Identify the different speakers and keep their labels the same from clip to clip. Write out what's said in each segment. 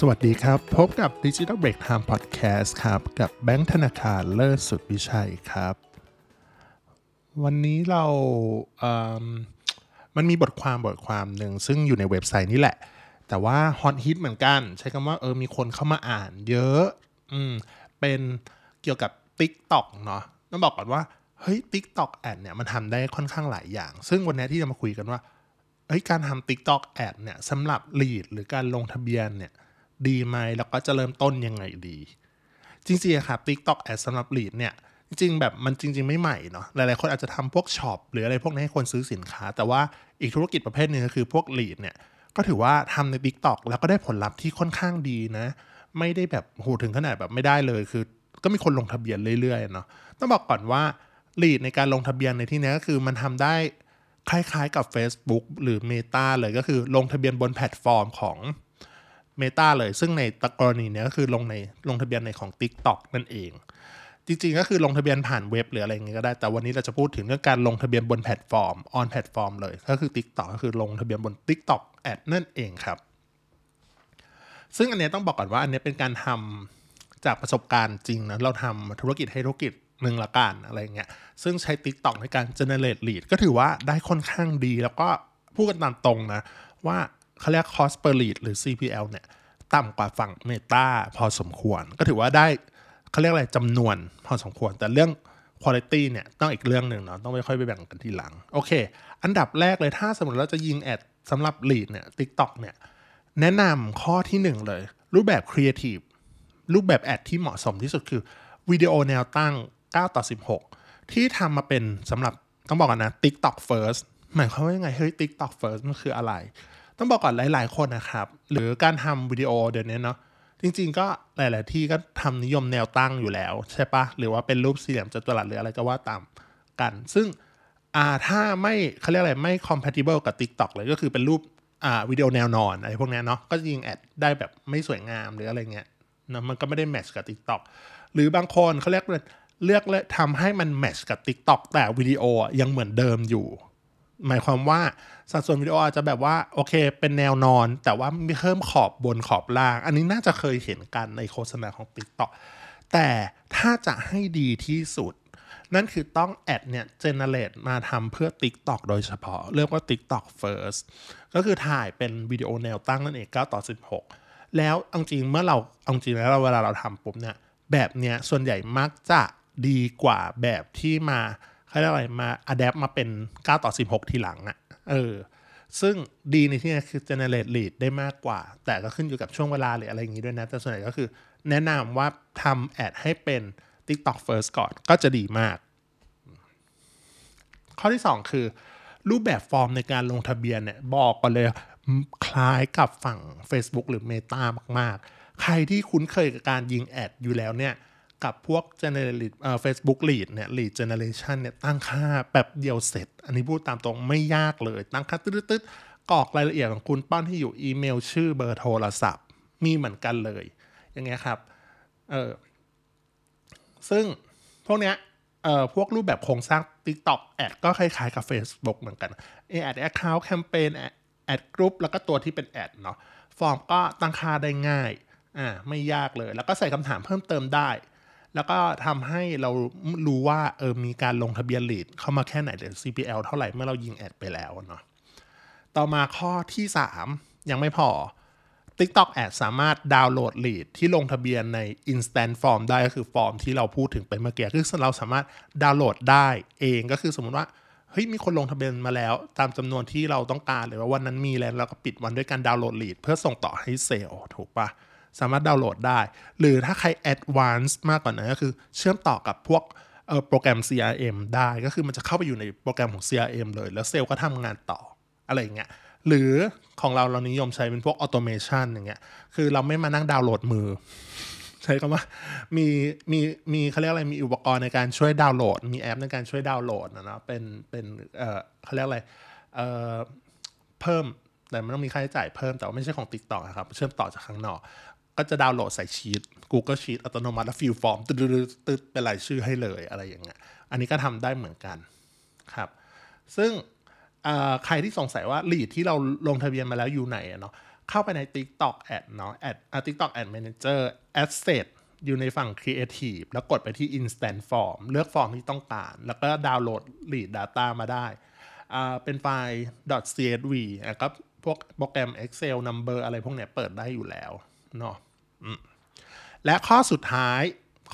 Speaker 1: สวัสดีครับ พบกับ Digital Break Time Podcast ครับ กับแบงค์ธนาคารเลิศสุดวิชัยครับ วันนี้เราเมันมีบทความบทความหนึ่งซึ่งอยู่ในเว็บไซต์นี่แหละ แต่ว่าฮอตฮิตเหมือนกัน ใช้คำว่าเออมีคนเข้ามาอ่านเยอะ อืม เป็นเกี่ยวกับ TikTok เนาะต้องบอกก่อนว่า เฮ้ย TikTok แอดเนี่ยมันทำได้ค่อนข้างหลายอย่าง ซึ่งวันนี้ที่จะมาคุยกันว่าเอ้ยการทำ TikTok Ad เนี่ยสำหรับ lead หรือการลงทะเบียนเนี่ย ดีไหมแล้วก็จะเริ่มต้นยังไงดี จริงๆอะครับ TikTok Ad สำหรับ lead เนี่ย จริงๆ แบบมันจริง ๆ ไม่ใหม่เนาะหลายๆคนอาจจะทำพวกช็อปหรืออะไรพวกนี้ให้คนซื้อสินค้า แต่ว่าอีกธุรกิจประเภทหนึงก็คือพวก lead เนี่ยก็ถือว่าทำใน TikTok แล้วก็ได้ผลลัพธ์ที่ค่อนข้างดีนะ ไม่ได้แบบโหถึงขนาดแบบไม่ได้เลยคือ ก็มีคนลงทะเบียนเรื่อยๆเนาะต้องบอกก่อนว่า lead ในการลงทะเบียนในที่นี้ก็คือมันทำได้คล้ายๆกับ Facebook หรือ Meta เลยก็คือลงทะเบียนบนแพลตฟอร์มของ Meta เลย ซึ่งในตกรณีนี้ก็คือลงในลงทะเบียนในของ TikTok นั่นเอง จริงๆ ก็คือลงทะเบียนผ่านเว็บหรืออะไรเงี้ยก็ได้ แต่วันนี้เราจะพูดถึงเรื่องการลงทะเบียนบนแพลตฟอร์ม on platform เลย ก็คือ TikTok ก็คือลงทะเบียนบน TikTok Ad นั่นเองครับ ซึ่งอันเนี้ยต้องบอกก่อนว่าอันเนี้ยเป็นการทำจากประสบการณ์จริงนะเราทำธุรกิจให้ธุรกิจหนึ่งละกันอะไรเงี้ย ซึ่งใช้ TikTok ในการ generate lead ก็ถือว่าได้ค่อนข้างดีแล้วก็พูดกันตามตรงนะว่า เขาเรียก cost per lead หรือ CPL เนี่ยต่ำกว่าฝั่ง Meta พอสมควร ก็ถือว่าได้เขาเรียกอะไรจำนวนพอสมควร แต่เรื่อง quality เนี่ยต้องอีกเรื่องหนึ่งเนาะต้องไม่ค่อยไปแบ่งกันทีหลัง โอเค อันดับแรกเลยถ้าสมมติเราจะยิงแอดสำหรับ lead เนี่ย TikTok เนี่ยแนะนำข้อที่หนึ่งเลย รูปแบบ Creative รูปแบบแอดที่เหมาะสมที่สุดคือวิดีโอแนวตั้ง 9 ต่อ 16 ที่ทำมาเป็นสำหรับต้องบอกกันนะ TikTok First หมายความว่ายังไง เฮ้ย TikTok First มันคืออะไร ต้องบอกก่อนหลาย ๆ คนนะครับ หรือการทำวิดีโอเดี๋ยวนี้เนาะจริง ๆ ก็หลาย ๆ ที่ก็ทำนิยมแนวตั้งอยู่แล้ว ใช่ปะหรือว่าเป็นรูปสี่เหลี่ยมจัตุรัสหรืออะไรก็ว่าตามกัน ซึ่งอ่าถ้าไม่เขาเรียกอะไรไม่ compatible กับ TikTok เลยก็คือเป็นรูปอ่าวิดีโอแนวนอนอะไรพวกนี้เนาะก็ยิงแอดได้แบบไม่สวยงามหรืออะไรเงี้ยเนาะมันก็ไม่ได้แมทช์กับ TikTok หรือบางคนเขาเรียกเลยเลือกเลยทำให้มันแมทช์กับ TikTok แต่วิดีโอยังเหมือนเดิมอยู่ หมายความว่าสัดส่วนวิดีโออาจจะแบบว่าโอเค เป็นแนวนอน แต่ว่ามีเพิ่มขอบบนขอบล่าง อันนี้น่าจะเคยเห็นกันในโฆษณาของ TikTok แต่ถ้าจะให้ดีที่สุด นั่นคือต้องแอดเนี่ยเจเนเรตมาทำเพื่อ TikTok โดยเฉพาะ เรียกว่า TikTok First ก็คือถ่ายเป็นวิดีโอแนวตั้งนั่นเอง9ต่อ 16 แล้วเอาจริงเมื่อเราเอาจริงแล้วเวลาเราทำปุ๊บเนี่ยแบบเนี้ยส่วนใหญ่มักจะดีกว่าแบบที่มา เขาเรียกอะไรมาอัดแอปมาเป็น 9 ต่อ 16 ทีหลังอะ่ะเออซึ่งดีในที่นี้คือ generate lead ได้มากกว่า แต่ก็ขึ้นอยู่กับช่วงเวลาหรืออะไรอย่างนี้ด้วยนะ แต่ส่วนใหญ่ก็คือแนะนำว่าทำแอดให้เป็น TikTok First ก่อนก็จะดีมาก ข้อที่ 2 คือ รูปแบบฟอร์มในการลงทะเบียนเนี่ย บอกกันเลยคล้ายกับฝั่ง Facebook หรือ Meta มาก ๆ ใครที่คุ้นเคยกับการยิงแอดอยู่แล้วเนี่ย กับพวก generate เอ่อ Facebook lead เนี่ย lead generation เนี่ย ตั้งค่าแบบเดียวเสร็จ อันนี้พูดตามตรงไม่ยากเลย ตั้งค่าตึ๊ดๆกรอกรายละเอียดของคุณป้อนที่อยู่อีเมล ชื่อเบอร์โทรศัพท์ มีเหมือนกันเลย อย่างเงี้ยครับ เออ ซึ่งพวกเนี้ยเอ่อพวกรูปแบบโครงสร้าง TikTok ad ก็คล้ายๆกับ Facebook เหมือนกัน ad account แคมเปญ ad group แล้วก็ตัวที่เป็น ad เนาะฟอร์มก็ตั้งค่าได้ง่ายอ่าไม่ยากเลย แล้วก็ใส่คำถามเพิ่มเติมได้ แล้วก็ทำให้เรารู้ว่าเออมีการลงทะเบียน lead เข้ามาแค่ไหนหรือ CPL เท่าไหร่เมื่อเรายิง ad ไปแล้วเนาะต่อมาข้อที่ 3 ยังไม่พอ TikTok Ad สามารถดาวน์โหลด lead ที่ลงทะเบียนใน instant form ได้ก็คือฟอร์มที่เราพูดถึงไปเมื่อกี้คือเราสามารถดาวน์โหลดได้เองก็คือสมมติว่าเฮ้ยมีคนลงทะเบียนมาแล้ว ตามจำนวนที่เราต้องการหรือว่าวันนั้นมีแล้วเราก็ปิดวันด้วยการดาวน์โหลด lead เพื่อส่งต่อให้เซลล์ถูกปะ สามารถดาวน์โหลดได้ หรือถ้าใคร advance มากกว่านั้นก็คือเชื่อมต่อกับพวกโปรแกรม CRM ได้ก็คือมันจะเข้าไปอยู่ในโปรแกรมของ CRM เลย แล้วเซลล์ก็ทำงานต่ออะไรอย่างเงี้ยหรือของเราเรานิยมใช้เป็นพวก automation อย่างเงี้ยคือเราไม่มานั่งดาวน์โหลดมือ ใช้คำว่ามีมีมีเขาเรียกอะไรมีอุปกรณ์ในการช่วยดาวน์โหลด มีแอปในการช่วยดาวน์โหลดนะเนาะเป็นเป็นเอ่อเขาเรียกอะไรเอ่อเพิ่มแต่มันต้องมีค่าใช้จ่ายเพิ่มแต่ว่าไม่ใช่ของ TikTok อะครับ เชื่อมต่อจากข้างนอก ก็จะดาวน์โหลดใส่ชีต Google Sheet อัตโนมัติแล้ว fill form ตึ๊ดๆตึดเป็นรายชื่อให้เลยอะไรอย่างเงี้ย อันนี้ก็ทำได้เหมือนกันครับ ซึ่งใครที่สงสัยว่าลีดที่เราลงทะเบียนมาแล้วอยู่ไหนเนาะเข้าไปใน TikTok Ad เนาะ Ad อะ TikTok Ad Manager Asset อยู่ในฝั่ง Creative แล้วกดไปที่ Instant Form เลือกฟอร์มที่ต้องการ แล้วก็ดาวน์โหลด Lead Data มาได้ เป็นไฟล์ .csv อะก็พวกโปรแกรม Excel Number อะไรพวกเนี้ยเปิดได้อยู่แล้ว เนาะและข้อสุดท้าย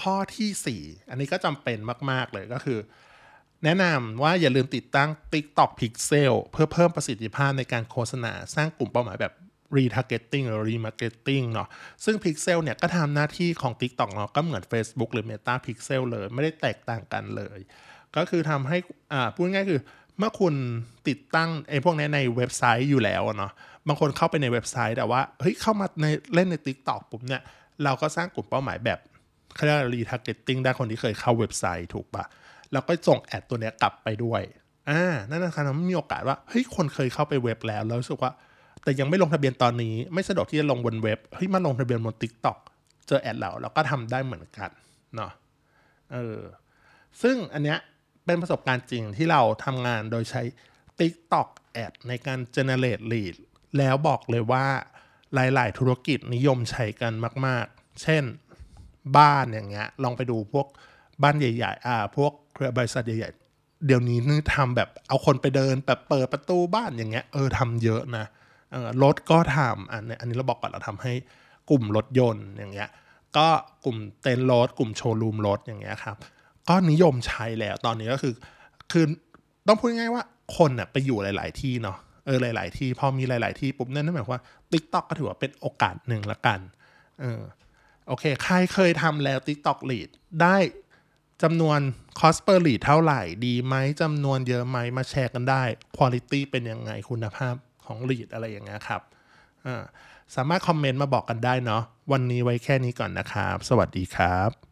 Speaker 1: ข้อทีสี่ 4 อันนี้ก็จำเป็นมาก ๆ เลยก็คือ แนะนำว่าอย่าลืมติดตั้ง TikTok Pixel เพื่อเพิ่มประสิทธิภาพในการโฆษณา สร้างกลุ่มเป้าหมายแบบ retargeting หรือ remarketing เนาะซึ่ง Pixel เนี่ยก็ทำหน้าที่ของ TikTok เนาะก็เหมือน Facebook หรือ Meta Pixel เลย ไม่ได้แตกต่างกันเลย ก็คือทำให้อ่าพูดง่ายคือ เมื่อคุณติดตั้งไอ้พวกนี้ในเว็บไซต์อยู่แล้วเนาะบางคนเข้าไปในเว็บไซต์แต่ว่าเฮ้ยเข้ามาในเล่นใน TikTok ปุ๊บเนี่ยเราก็สร้างกลุ่มเป้าหมายแบบเขาเรียกว่า retargeting ได้คนที่เคยเข้าเว็บไซต์ถูกปะแล้วก็ส่งแอดตัวเนี้ยกลับไปด้วยอ่านั่นนะครับทำให้มีโอกาสว่าเฮ้ยคนเคยเข้าไปเว็บแล้วแล้วรู้สึกว่า แต่ยังไม่ลงทะเบียนตอนนี้ ไม่สะดวกที่จะลงบนเว็บเฮ้ยมาลงทะเบียนบน TikTok เจอแอดเราเราก็ทำได้เหมือนกันเนาะเออซึ่งอันเนี้ย เป็นประสบการณ์จริงที่เราทำงานโดยใช้ TikTok Ad ในการ generate lead แล้วบอกเลยว่าหลาย ๆ ธุรกิจนิยมใช้กันมาก ๆ เช่นบ้านอย่างเงี้ย ลองไปดูพวกบ้านใหญ่ ๆ อ่า พวกเครือบริษัทใหญ่ ๆ เดี๋ยวนี้นี่ทำแบบเอาคนไปเดินแบบเปิดประตูบ้านอย่างเงี้ย เออทำเยอะนะเออรถก็ทำอันนี้อันนี้เราบอกก่อนเราทำให้กลุ่มรถยนต์อย่างเงี้ย ก็กลุ่มเต็นท์รถกลุ่มโชว์รูมรถอย่างเงี้ยครับ ก็นิยมใช้แล้ว ตอนนี้ก็คือ คือต้องพูดง่ายๆว่าคนน่ะไปอยู่หลาย ๆ ที่เนาะเออหลาย ๆ ที่พอมีหลาย ๆ ที่ปุ๊บนั่นหมายความว่า TikTok ก็ถือว่าเป็นโอกาสหนึ่งละกันเออโอเค ใครเคยทำแล้ว TikTok Lead ได้จำนวน cost per lead เท่าไหร่ดีไหมจำนวนเยอะไหมมาแชร์กันได้ quality เป็นยังไงคุณภาพของ lead อะไรอย่างเงี้ยครับอ่าสามารถคอมเมนต์มาบอกกันได้เนาะวันนี้ไว้แค่นี้ก่อนนะครับ สวัสดีครับ